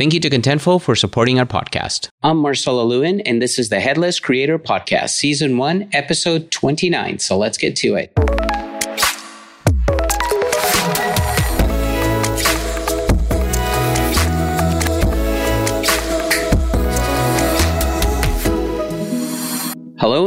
Thank you to Contentful for supporting our podcast. I'm Marcelo Lewin, and this is the Headless Creator Podcast, Season 1, Episode 29. So let's get to it.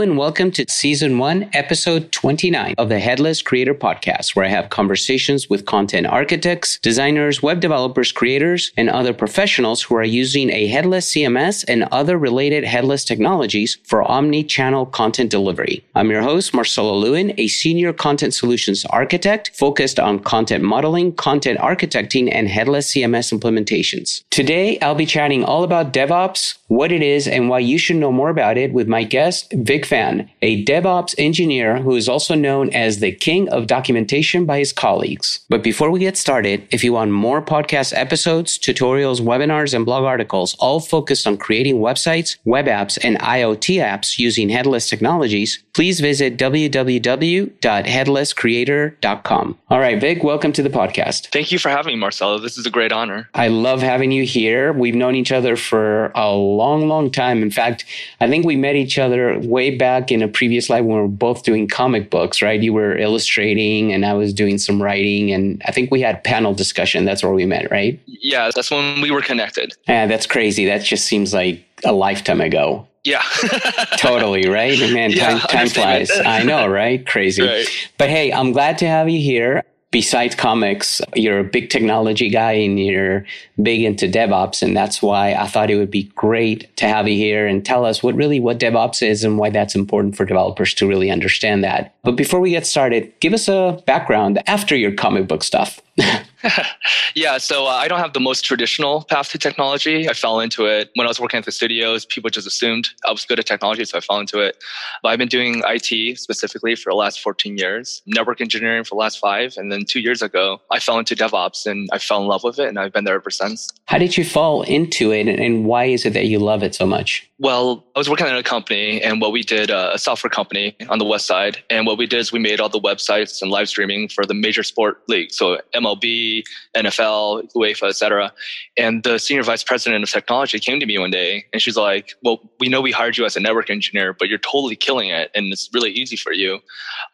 And welcome to season one, episode 29 of the Headless Creator Podcast, where I have conversations with content architects, designers, web developers, creators, and other professionals who are using a headless CMS and other related headless technologies for omni-channel content delivery. I'm your host, Marcelo Lewin, a senior content solutions architect focused on content modeling, content architecting, and headless CMS implementations. Today, I'll be chatting all about DevOps, what it is, and why you should know more about it with my guest, Vic Fan, a DevOps engineer who is also known as the king of documentation by his colleagues. But before we get started, if you want more podcast episodes, tutorials, webinars, and blog articles, all focused on creating websites, web apps, and IoT apps using headless technologies, please visit www.headlesscreator.com. All right, Vic, welcome to the podcast. Thank you for having me, Marcelo. This is a great honor. I love having you here. We've known each other for a long, long long time. In fact, I think we met each other way back in a previous life when we were both doing comic books, right? You were illustrating and I was doing some writing. And I think we had panel discussion. That's where we met, right? Yeah, that's when we were connected. Yeah, that's crazy. That just seems like a lifetime ago. Yeah. totally, right? Man, yeah, time, time flies. I know, right? Crazy. Right. But hey, I'm glad to have you here besides comics, you're a big technology guy and you're big into DevOps. And that's why I thought it would be great to have you here and tell us what really what DevOps is and why that's important for developers to really understand that. But before we get started, give us a background after your comic book stuff. yeah, so uh, I don't have the most traditional path to technology. I fell into it when I was working at the studios. People just assumed I was good at technology, so I fell into it. But I've been doing IT specifically for the last 14 years, network engineering for the last five. And then two years ago, I fell into DevOps and I fell in love with it, and I've been there ever since. How did you fall into it, and why is it that you love it so much? Well, I was working at a company, and what we did, uh, a software company on the west side, and what we did is we made all the websites and live streaming for the major sport leagues. So MLB, NFL, UEFA, etc. And the senior vice president of technology came to me one day and she's like, Well, we know we hired you as a network engineer, but you're totally killing it and it's really easy for you.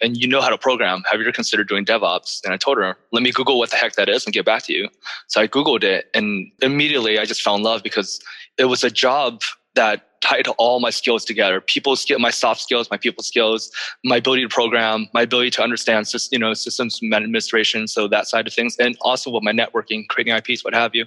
And you know how to program. Have you ever considered doing DevOps? And I told her, Let me Google what the heck that is and get back to you. So I Googled it and immediately I just fell in love because it was a job that tied all my skills together. People skill my soft skills my people skills my ability to program my ability to understand you know systems administration so that side of things and also with my networking creating ips what have you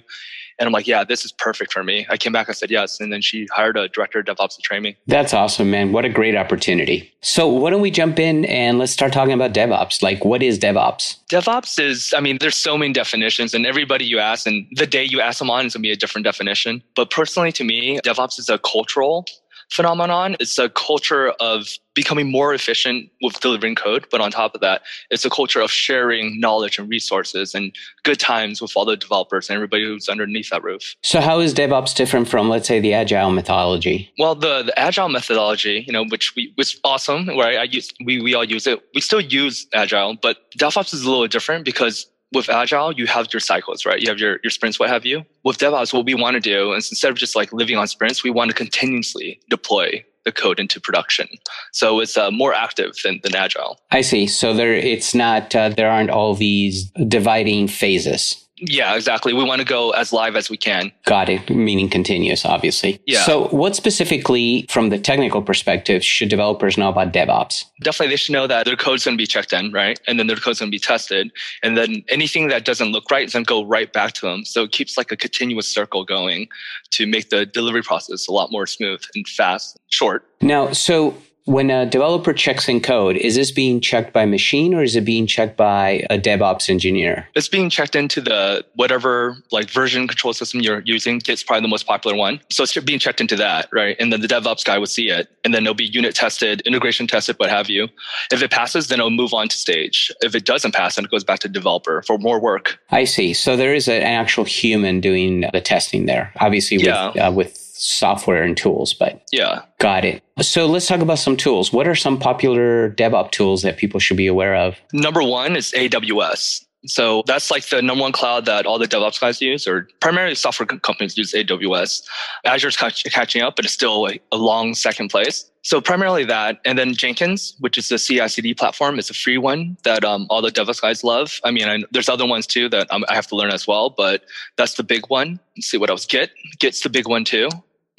and I'm like, yeah, this is perfect for me. I came back, I said yes. And then she hired a director of DevOps to train me. That's awesome, man. What a great opportunity. So why don't we jump in and let's start talking about DevOps? Like, what is DevOps? DevOps is, I mean, there's so many definitions, and everybody you ask, and the day you ask them on is going to be a different definition. But personally, to me, DevOps is a cultural phenomenon. It's a culture of becoming more efficient with delivering code. But on top of that, it's a culture of sharing knowledge and resources and good times with all the developers and everybody who's underneath that roof. So how is DevOps different from, let's say, the agile methodology? Well, the, the agile methodology, you know, which we was awesome, where I use we we all use it. We still use agile, but DevOps is a little different because with agile you have your cycles right? You have your, your sprints what have you. With devops what we want to do is instead of just like living on sprints we want to continuously deploy the code into production. So it's uh, more active than, than agile. I see. So there it's not uh, there aren't all these dividing phases yeah, exactly. We want to go as live as we can. Got it. Meaning continuous, obviously. Yeah. So, what specifically, from the technical perspective, should developers know about DevOps? Definitely, they should know that their code's going to be checked in, right? And then their code's going to be tested. And then anything that doesn't look right is going to go right back to them. So, it keeps like a continuous circle going to make the delivery process a lot more smooth and fast, short. Now, so when a developer checks in code, is this being checked by machine or is it being checked by a DevOps engineer? It's being checked into the whatever like version control system you're using. It's probably the most popular one. So it's being checked into that, right? And then the DevOps guy would see it. And then it'll be unit tested, integration tested, what have you. If it passes, then it'll move on to stage. If it doesn't pass, then it goes back to developer for more work. I see. So there is an actual human doing the testing there, obviously with, yeah. uh, with software and tools, but yeah, got it. So let's talk about some tools. What are some popular DevOps tools that people should be aware of? Number one is AWS. So that's like the number one cloud that all the DevOps guys use, or primarily software companies use AWS. Azure's catching up, but it's still a long second place. So primarily that, and then Jenkins, which is the CI/CD platform, is a free one that um, all the DevOps guys love. I mean, I, there's other ones too that um, I have to learn as well, but that's the big one. Let's see what else. Git, Git's the big one too.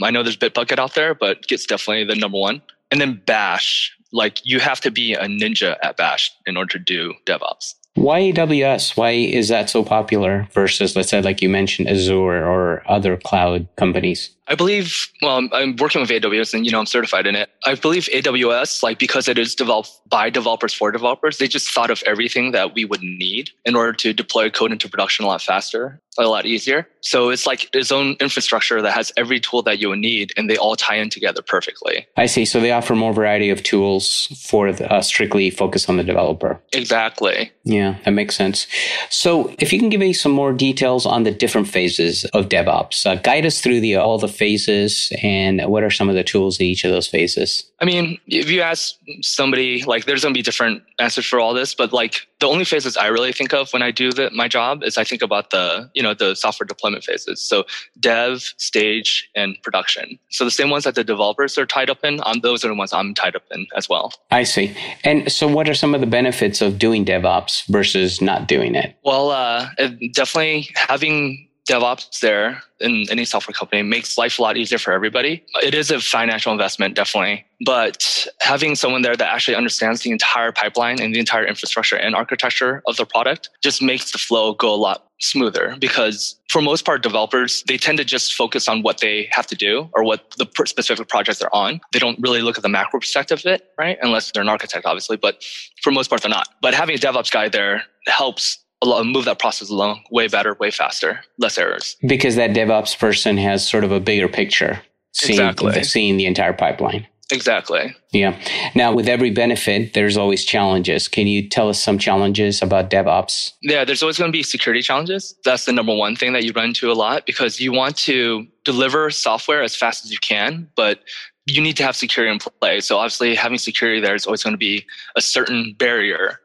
I know there's Bitbucket out there, but Git's definitely the number one. And then Bash, like you have to be a ninja at Bash in order to do DevOps. Why AWS? Why is that so popular versus, let's say, like you mentioned, Azure or other cloud companies? I believe, well, I'm working with AWS and, you know, I'm certified in it. I believe AWS, like, because it is developed by developers for developers, they just thought of everything that we would need in order to deploy code into production a lot faster, a lot easier. So it's like its own infrastructure that has every tool that you would need and they all tie in together perfectly. I see. So they offer more variety of tools for the, uh, strictly focus on the developer. Exactly. Yeah, that makes sense. So if you can give me some more details on the different phases of DevOps, uh, guide us through the all the phases and what are some of the tools in each of those phases? I mean, if you ask somebody, like, there's going to be different answers for all this, but like the only phases I really think of when I do the, my job is I think about the, you know, the software deployment phases. So dev, stage, and production. So the same ones that the developers are tied up in, um, those are the ones I'm tied up in as well. I see. And so what are some of the benefits of doing DevOps versus not doing it? Well, uh, definitely having DevOps there in any software company makes life a lot easier for everybody. It is a financial investment, definitely, but having someone there that actually understands the entire pipeline and the entire infrastructure and architecture of the product just makes the flow go a lot smoother because for most part developers they tend to just focus on what they have to do or what the specific projects they're on. They don't really look at the macro perspective of it right? Unless they're an architect obviously but for most part they're not. But having a devops guy there helps move that process along way better, way faster, less errors. Because that DevOps person has sort of a bigger picture, seeing, exactly. seeing the entire pipeline. Exactly. Yeah. Now, with every benefit, there's always challenges. Can you tell us some challenges about DevOps? Yeah, there's always going to be security challenges. That's the number one thing that you run into a lot because you want to deliver software as fast as you can, but you need to have security in place. So obviously having security there is always going to be a certain barrier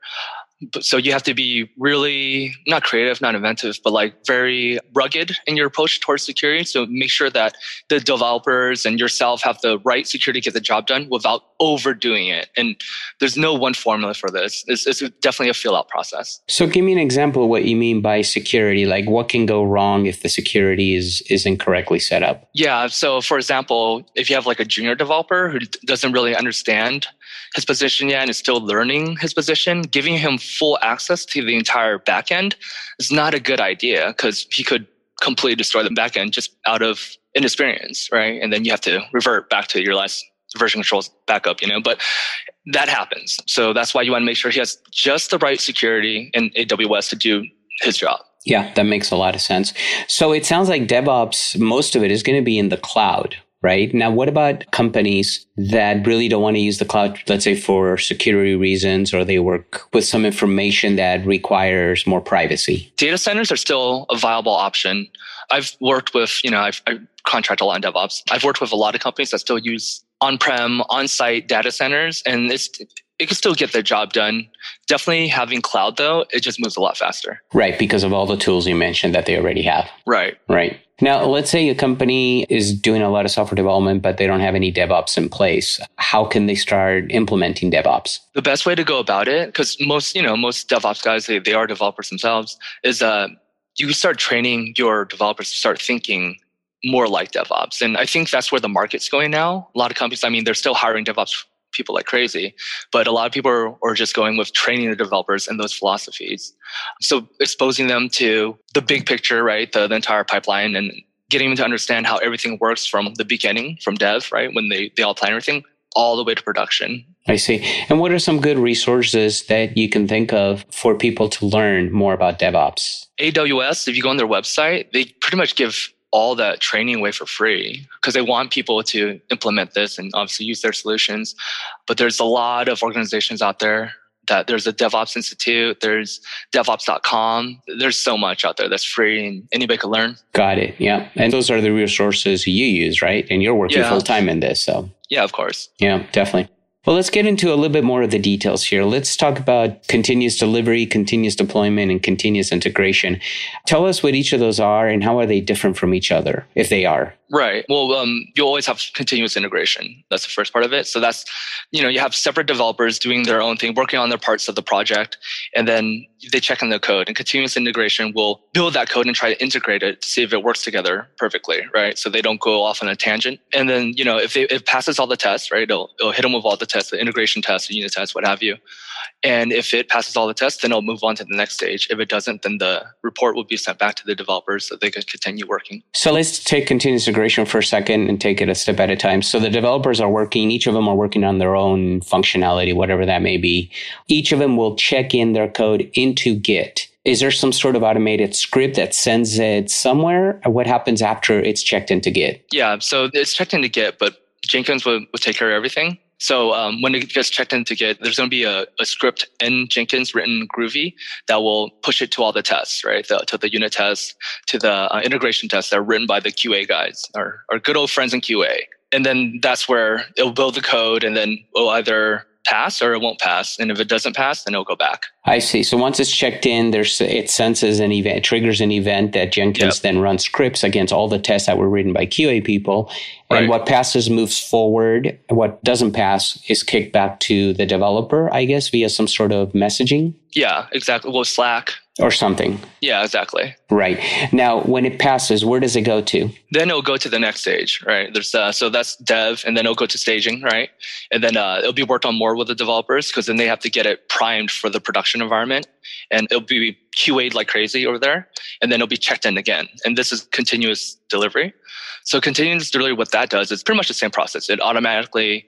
so you have to be really not creative not inventive but like very rugged in your approach towards security. So make sure that the developers and yourself have the right security to get the job done without overdoing it. And there's no one formula for this. It's, it's definitely a fill out process. So give me an example of what you mean by security. Like what can go wrong if the security is is incorrectly set up? Yeah. So for example if you have like a junior developer who doesn't really understand his position yet and is still learning his position, giving him full access to the entire backend is not a good idea because he could completely destroy the backend just out of inexperience, right? And then you have to revert back to your last version controls backup, you know, but that happens. So that's why you want to make sure he has just the right security in AWS to do his job. Yeah, that makes a lot of sense. So it sounds like DevOps, most of it is going to be in the cloud, right? Now, what about companies that really don't want to use the cloud, let's say for security reasons, or they work with some information that requires more privacy? Data centers are still a viable option. I've worked with, you know, I've, I contract a lot in DevOps. I've worked with a lot of companies that still use on-prem, on-site data centers, and it's it can still get the job done. Definitely having cloud though, it just moves a lot faster. Right, because of all the tools you mentioned that they already have. Right. Right. Now, let's say a company is doing a lot of software development, but they don't have any DevOps in place. How can they start implementing DevOps? The best way to go about it, because most, you know, most DevOps guys, they, they are developers themselves, is uh, you start training your developers to start thinking more like DevOps. And I think that's where the market's going now. A lot of companies, I mean, they're still hiring DevOps people like crazy. But a lot of people are, are just going with training the developers and those philosophies. So exposing them to the big picture, right? The, the entire pipeline and getting them to understand how everything works from the beginning, from dev, right? When they, they all plan everything, all the way to production. I see. And what are some good resources that you can think of for people to learn more about DevOps? AWS, if you go on their website, they pretty much give all that training away for free because they want people to implement this and obviously use their solutions. But there's a lot of organizations out there that there's a DevOps Institute, there's DevOps.com. There's so much out there that's free and anybody can learn. Got it. Yeah. And those are the resources you use, right? And you're working yeah. full time in this. So, yeah, of course. Yeah, definitely. Well, let's get into a little bit more of the details here. Let's talk about continuous delivery, continuous deployment, and continuous integration. Tell us what each of those are and how are they different from each other, if they are. Right. Well, um, you always have continuous integration. That's the first part of it. So that's, you know, you have separate developers doing their own thing, working on their parts of the project, and then they check in the code. And continuous integration will build that code and try to integrate it to see if it works together perfectly, right? So they don't go off on a tangent. And then, you know, if it, passes all the tests, right, it'll, it'll hit them with all the tests, the integration tests, the unit tests, what have you. And if it passes all the tests, then it'll move on to the next stage. If it doesn't, then the report will be sent back to the developers so they can continue working. So let's take continuous integration for a second and take it a step at a time. So the developers are working, each of them are working on their own functionality, whatever that may be. Each of them will check in their code into Git. Is there some sort of automated script that sends it somewhere? What happens after it's checked into Git? Yeah, so it's checked into Git, but Jenkins will, will take care of everything. So um, when it gets checked into Git, there's going to be a, a, script in Jenkins written Groovy that will push it to all the tests, right? The, to the unit tests, to the uh, integration tests that are written by the QA guys, our, our good old friends in QA. And then that's where it'll build the code and then it'll either pass or it won't pass. And if it doesn't pass, then it'll go back. I see. So once it's checked in, there's it senses an event, triggers an event that Jenkins yep. then runs scripts against all the tests that were written by QA people. And right. what passes moves forward. What doesn't pass is kicked back to the developer, I guess, via some sort of messaging. Yeah, exactly. Well, Slack or something. Yeah, exactly. Right. Now, when it passes, where does it go to? Then it'll go to the next stage, right? There's uh, so that's dev, and then it'll go to staging, right? And then uh, it'll be worked on more with the developers because then they have to get it primed for the production environment, and it'll be QA'd like crazy over there, and then it'll be checked in again. And this is continuous delivery. So continuous delivery, what that does is pretty much the same process. It automatically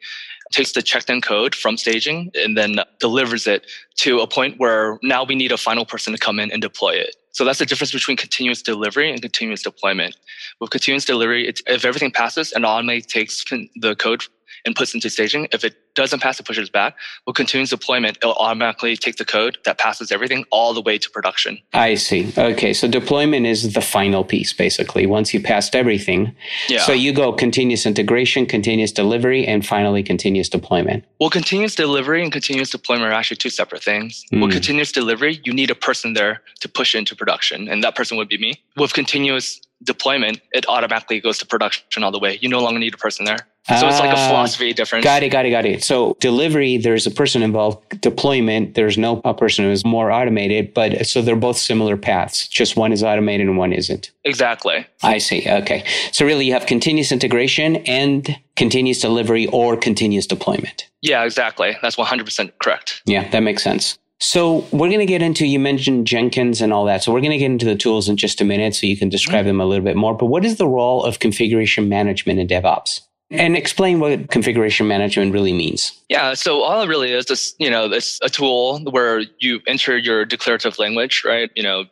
takes the checked in code from staging and then delivers it to a point where now we need a final person to come in and deploy it. So that's the difference between continuous delivery and continuous deployment. With continuous delivery, if everything passes, it automatically takes the code and puts into staging. If it doesn't pass, it pushes back. With continuous deployment, it'll automatically take the code that passes everything all the way to production. I see. Okay. So deployment is the final piece, basically, once you passed everything. Yeah. So you go continuous integration, continuous delivery, and finally continuous deployment. Well, continuous delivery and continuous deployment are actually two separate things. Mm. With continuous delivery, you need a person there to push into production, and that person would be me. With continuous deployment, it automatically goes to production all the way. You no longer need a person there. So it's like a ah, philosophy difference. Got it, got it, got it. So delivery, there's a person involved. Deployment, there's no a person who is more automated, but so they're both similar paths. Just one is automated and one isn't. Exactly. I see. Okay. So really you have continuous integration and continuous delivery or continuous deployment. Yeah, exactly. That's 100% correct. Yeah, that makes sense. So we're going to get into, you mentioned Jenkins and all that. So we're going to get into the tools in just a minute so you can describe mm-hmm. them a little bit more. But what is the role of configuration management in DevOps? And explain what configuration management really means. Yeah, so all it really is is, you know, it's a tool where you enter your declarative language, right? You know,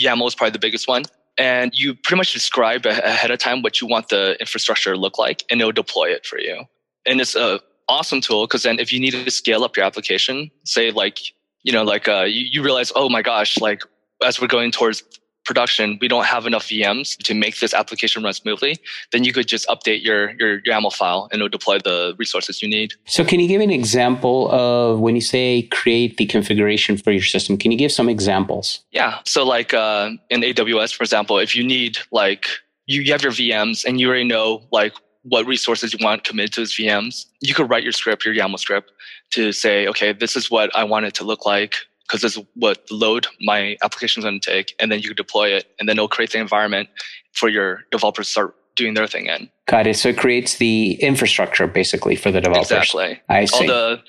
YAML is probably the biggest one. And you pretty much describe ahead of time what you want the infrastructure to look like, and it'll deploy it for you. And it's a awesome tool because then if you need to scale up your application, say like, you know, like uh, you, you realize, oh my gosh, like as we're going towards production, we don't have enough VMs to make this application run smoothly, then you could just update your, your YAML file and it'll deploy the resources you need. So can you give an example of when you say create the configuration for your system? Can you give some examples? Yeah. So like uh, in AWS, for example, if you need like you, you have your VMs and you already know like what resources you want committed to those VMs, you could write your script, your YAML script to say, okay, this is what I want it to look like because this is what load my application is going to take, and then you deploy it, and then it'll create the environment for your developers to start doing their thing in. Got it. So it creates the infrastructure basically for the developers. Exactly. I see. All the,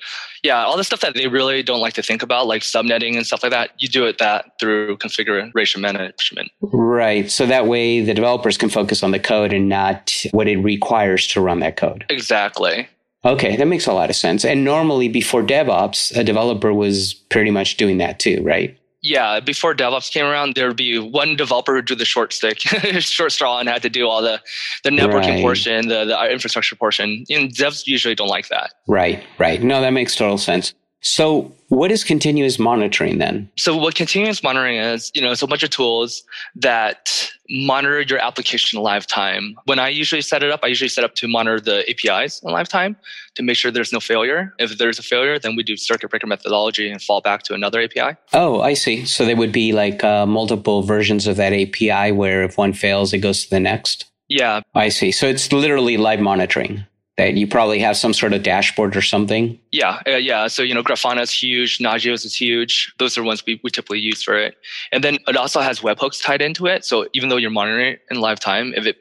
yeah, all the stuff that they really don't like to think about, like subnetting and stuff like that, you do it that through configuration management. Right. So that way the developers can focus on the code and not what it requires to run that code. Exactly. Okay, that makes a lot of sense. And normally before DevOps, a developer was pretty much doing that too, right? Yeah, before DevOps came around, there would be one developer who do the short stick, short straw, and had to do all the the networking right. portion, the, the infrastructure portion. And devs usually don't like that. Right, right. No, that makes total sense. So, what is continuous monitoring then? So, what continuous monitoring is, you know, it's a bunch of tools that monitor your application lifetime. When I usually set it up, I usually set up to monitor the APIs in lifetime to make sure there's no failure. If there's a failure, then we do circuit breaker methodology and fall back to another API. Oh, I see. So, there would be like uh, multiple versions of that API where if one fails, it goes to the next. Yeah. I see. So, it's literally live monitoring that you probably have some sort of dashboard or something. Yeah, uh, yeah. So you know, Grafana is huge, Nagios is huge. Those are ones we, we typically use for it. And then it also has webhooks tied into it. So even though you're monitoring it in live time, if it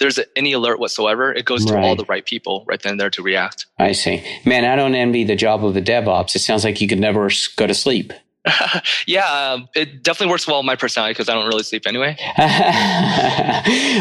there's any alert whatsoever, it goes to right. all the right people right then there to react. I see. Man, I don't envy the job of the DevOps. It sounds like you could never go to sleep. yeah, um, it definitely works well with my personality because I don't really sleep anyway.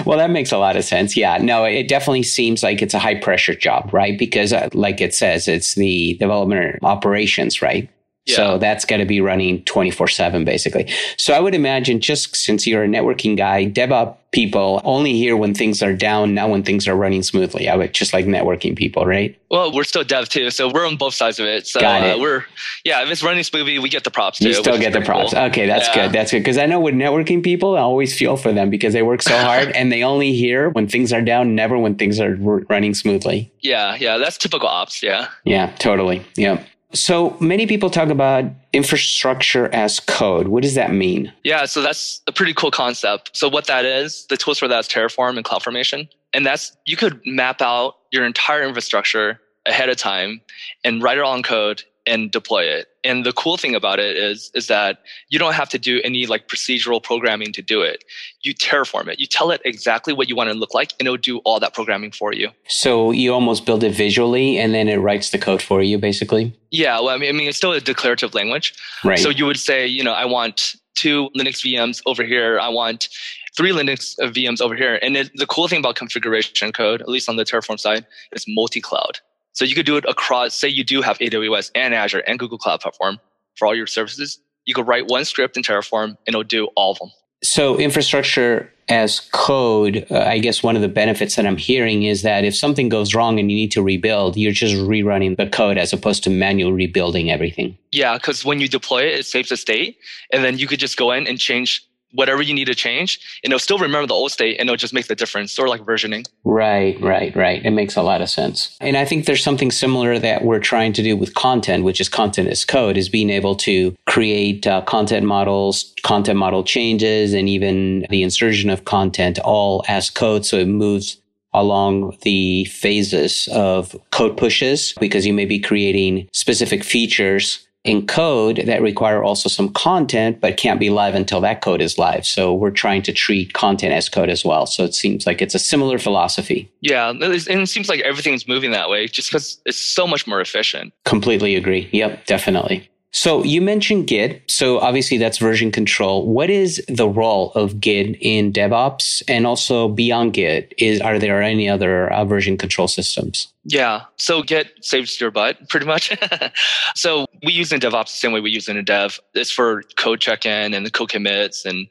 well, that makes a lot of sense. Yeah, no, it definitely seems like it's a high pressure job, right? Because, uh, like it says, it's the development operations, right? Yeah. So that's got to be running 24 7, basically. So I would imagine just since you're a networking guy, DevOps people only hear when things are down, not when things are running smoothly. I would just like networking people, right? Well, we're still dev too. So we're on both sides of it. So Got it. Uh, we're, yeah, if it's running smoothly, we get the props too. You still get the props. Cool. Okay, that's yeah. good. That's good. Because I know with networking people, I always feel for them because they work so hard and they only hear when things are down, never when things are running smoothly. Yeah, yeah, that's typical ops. Yeah. Yeah, totally. Yeah. So many people talk about infrastructure as code. What does that mean? Yeah, so that's a pretty cool concept. So what that is, the tools for that is Terraform and CloudFormation. And that's you could map out your entire infrastructure ahead of time and write it all in code and deploy it. And the cool thing about it is, is that you don't have to do any like procedural programming to do it. You terraform it. You tell it exactly what you want it to look like and it'll do all that programming for you. So you almost build it visually and then it writes the code for you basically? Yeah. Well, I mean, I mean, it's still a declarative language. Right. So you would say, you know, I want two Linux VMs over here. I want three Linux VMs over here. And it, the cool thing about configuration code, at least on the Terraform side, is multi-cloud. So you could do it across, say you do have AWS and Azure and Google Cloud Platform for all your services. You could write one script in Terraform and it'll do all of them. So infrastructure as code, uh, I guess one of the benefits that I'm hearing is that if something goes wrong and you need to rebuild, you're just rerunning the code as opposed to manual rebuilding everything. Yeah, because when you deploy it, it saves the state, and then you could just go in and change whatever you need to change and it'll still remember the old state and it'll just make the difference sort of like versioning. Right right right. It makes a lot of sense. And i think there's something similar that we're trying to do with content which is content as code is being able to create uh, content models content model changes and even the insertion of content all as code so it moves along the phases of code pushes because you may be creating specific features in code that require also some content, but can't be live until that code is live. So we're trying to treat content as code as well. So it seems like it's a similar philosophy. Yeah. And it seems like everything's moving that way just because it's so much more efficient. Completely agree. Yep, definitely. So you mentioned Git. So obviously that's version control. What is the role of Git in DevOps and also beyond Git? Is are there any other uh, version control systems? Yeah. So Git saves your butt pretty much. so we use in DevOps the same way we use in a dev. It's for code check-in and the code commits and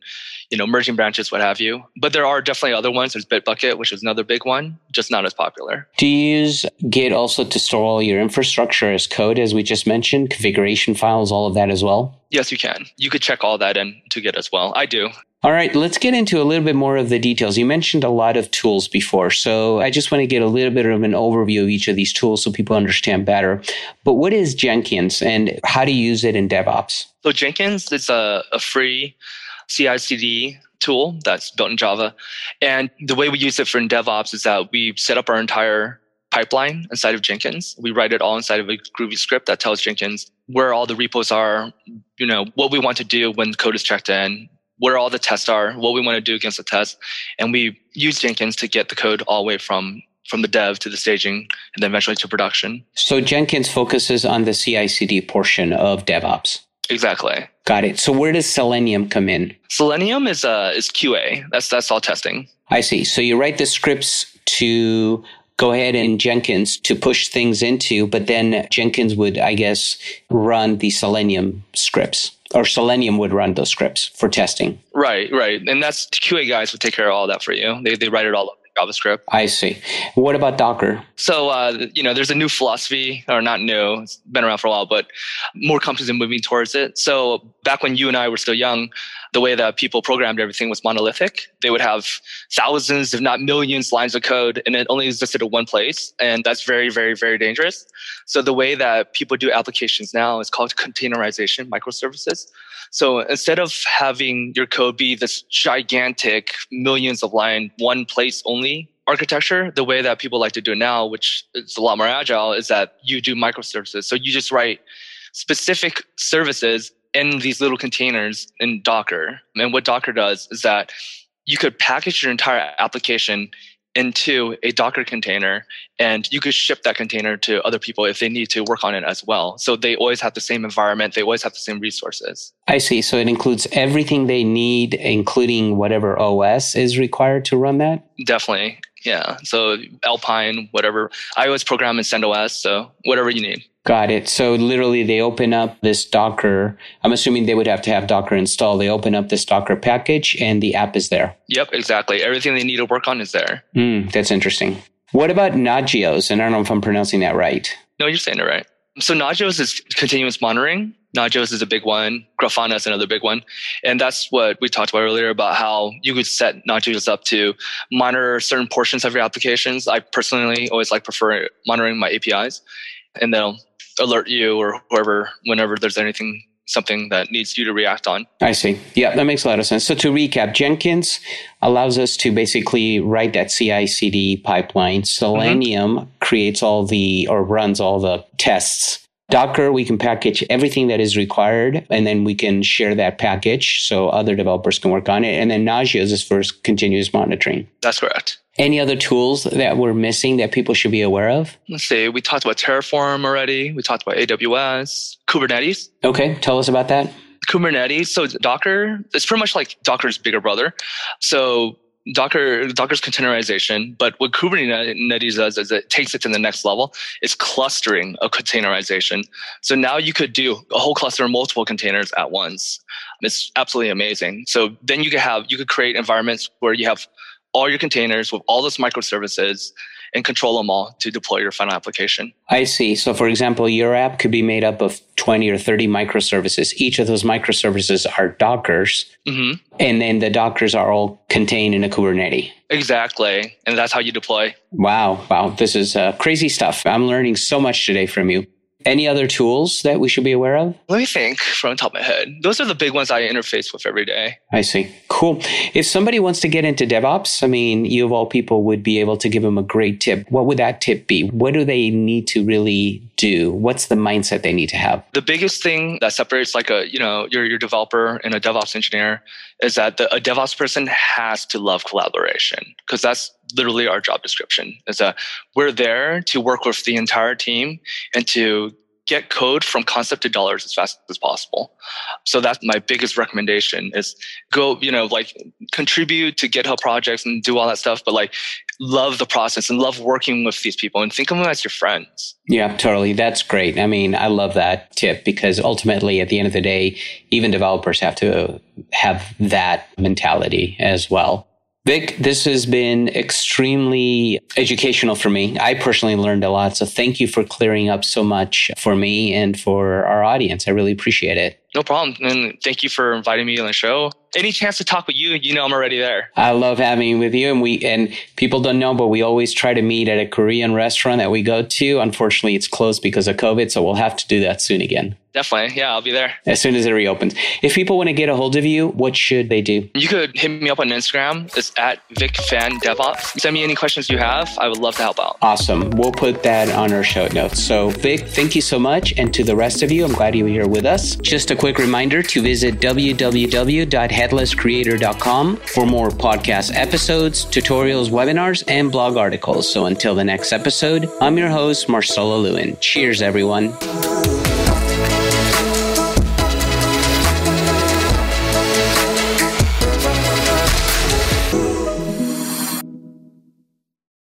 you know, merging branches, what have you. But there are definitely other ones. There's Bitbucket, which is another big one, just not as popular. Do you use Git also to store all your infrastructure as code, as we just mentioned, configuration files, all of that as well? Yes, you can. You could check all that in to Git as well. I do. All right, let's get into a little bit more of the details. You mentioned a lot of tools before, so I just want to get a little bit of an overview of each of these tools so people understand better. But what is Jenkins and how to use it in DevOps? So Jenkins is a, a free CI CD tool that's built in Java. And the way we use it for in DevOps is that we set up our entire pipeline inside of Jenkins. We write it all inside of a Groovy script that tells Jenkins where all the repos are, you know, what we want to do when code is checked in, where all the tests are, what we want to do against the test. And we use Jenkins to get the code all the way from from the dev to the staging and then eventually to production. So Jenkins focuses on the CI CD portion of DevOps. Exactly. Got it. So where does Selenium come in? Selenium is uh, is QA. That's that's all testing. I see. So you write the scripts to go ahead and Jenkins to push things into, but then Jenkins would, I guess, run the Selenium scripts. Or Selenium would run those scripts for testing. Right, right. And that's QA guys would take care of all that for you. They, they write it all up JavaScript. I see. What about Docker? So, uh, you know, there's a new philosophy, or not new, it's been around for a while, but more companies are moving towards it. So, back when you and I were still young, the way that people programmed everything was monolithic. They would have thousands, if not millions, lines of code, and it only existed in one place. And that's very, very, very dangerous. So, the way that people do applications now is called containerization, microservices. So instead of having your code be this gigantic millions of line, one place only architecture, the way that people like to do it now, which is a lot more agile, is that you do microservices. So you just write specific services in these little containers in Docker. And what Docker does is that you could package your entire application into a Docker container and you could ship that container to other people if they need to work on it as well. So they always have the same environment, they always have the same resources. I see. So it includes everything they need, including whatever OS is required to run that? Definitely. Yeah. So Alpine, whatever. I always program in CentOS, so whatever you need. Got it. So literally they open up this Docker. I'm assuming they would have to have Docker installed. They open up this Docker package and the app is there. Yep, exactly. Everything they need to work on is there. Mm, that's interesting. What about Nagios? And I don't know if I'm pronouncing that right. No, you're saying it right. So Nagios is continuous monitoring. Nagios is a big one. Grafana is another big one. And that's what we talked about earlier about how you could set Nagios up to monitor certain portions of your applications. I personally always like prefer monitoring my APIs. And they'll alert you or whoever whenever there's anything something that needs you to react on. I see. Yeah, that makes a lot of sense. So to recap, Jenkins allows us to basically write that CI CD pipeline. Selenium mm-hmm. creates all the or runs all the tests. Docker, we can package everything that is required and then we can share that package so other developers can work on it. And then Nagios is for continuous monitoring. That's correct. Any other tools that we're missing that people should be aware of? Let's see. We talked about Terraform already. We talked about AWS, Kubernetes. Okay. Tell us about that. Kubernetes. So Docker, it's pretty much like Docker's bigger brother. So Docker, Docker's containerization, but what Kubernetes does is it takes it to the next level. It's clustering of containerization. So now you could do a whole cluster of multiple containers at once. It's absolutely amazing. So then you could have, you could create environments where you have all your containers with all those microservices and control them all to deploy your final application. I see. So, for example, your app could be made up of 20 or 30 microservices. Each of those microservices are Dockers, mm-hmm. and then the Dockers are all contained in a Kubernetes. Exactly. And that's how you deploy. Wow. Wow. This is uh, crazy stuff. I'm learning so much today from you. Any other tools that we should be aware of? Let me think from the top of my head. Those are the big ones I interface with every day. I see. Cool. If somebody wants to get into DevOps, I mean, you of all people would be able to give them a great tip. What would that tip be? What do they need to really do? What's the mindset they need to have? The biggest thing that separates like a, you know, your, your developer and a DevOps engineer is that the, a DevOps person has to love collaboration because that's literally our job description is that we're there to work with the entire team and to get code from concept to dollars as fast as possible. So that's my biggest recommendation is go, you know, like contribute to GitHub projects and do all that stuff, but like love the process and love working with these people and think of them as your friends. Yeah, totally. That's great. I mean, I love that tip because ultimately at the end of the day, even developers have to have that mentality as well. Vic, this has been extremely educational for me. I personally learned a lot. So thank you for clearing up so much for me and for our audience. I really appreciate it. No problem. And thank you for inviting me on the show. Any chance to talk with you, you know I'm already there. I love having you with you. And we and people don't know, but we always try to meet at a Korean restaurant that we go to. Unfortunately, it's closed because of COVID, so we'll have to do that soon again. Definitely. Yeah, I'll be there. As soon as it reopens. If people want to get a hold of you, what should they do? You could hit me up on Instagram. It's at VicFanDevOps. Send me any questions you have. I would love to help out. Awesome. We'll put that on our show notes. So, Vic, thank you so much. And to the rest of you, I'm glad you were here with us. Just a quick reminder to visit www.headlesscreator.com for more podcast episodes, tutorials, webinars, and blog articles. So, until the next episode, I'm your host, Marcelo Lewin. Cheers, everyone.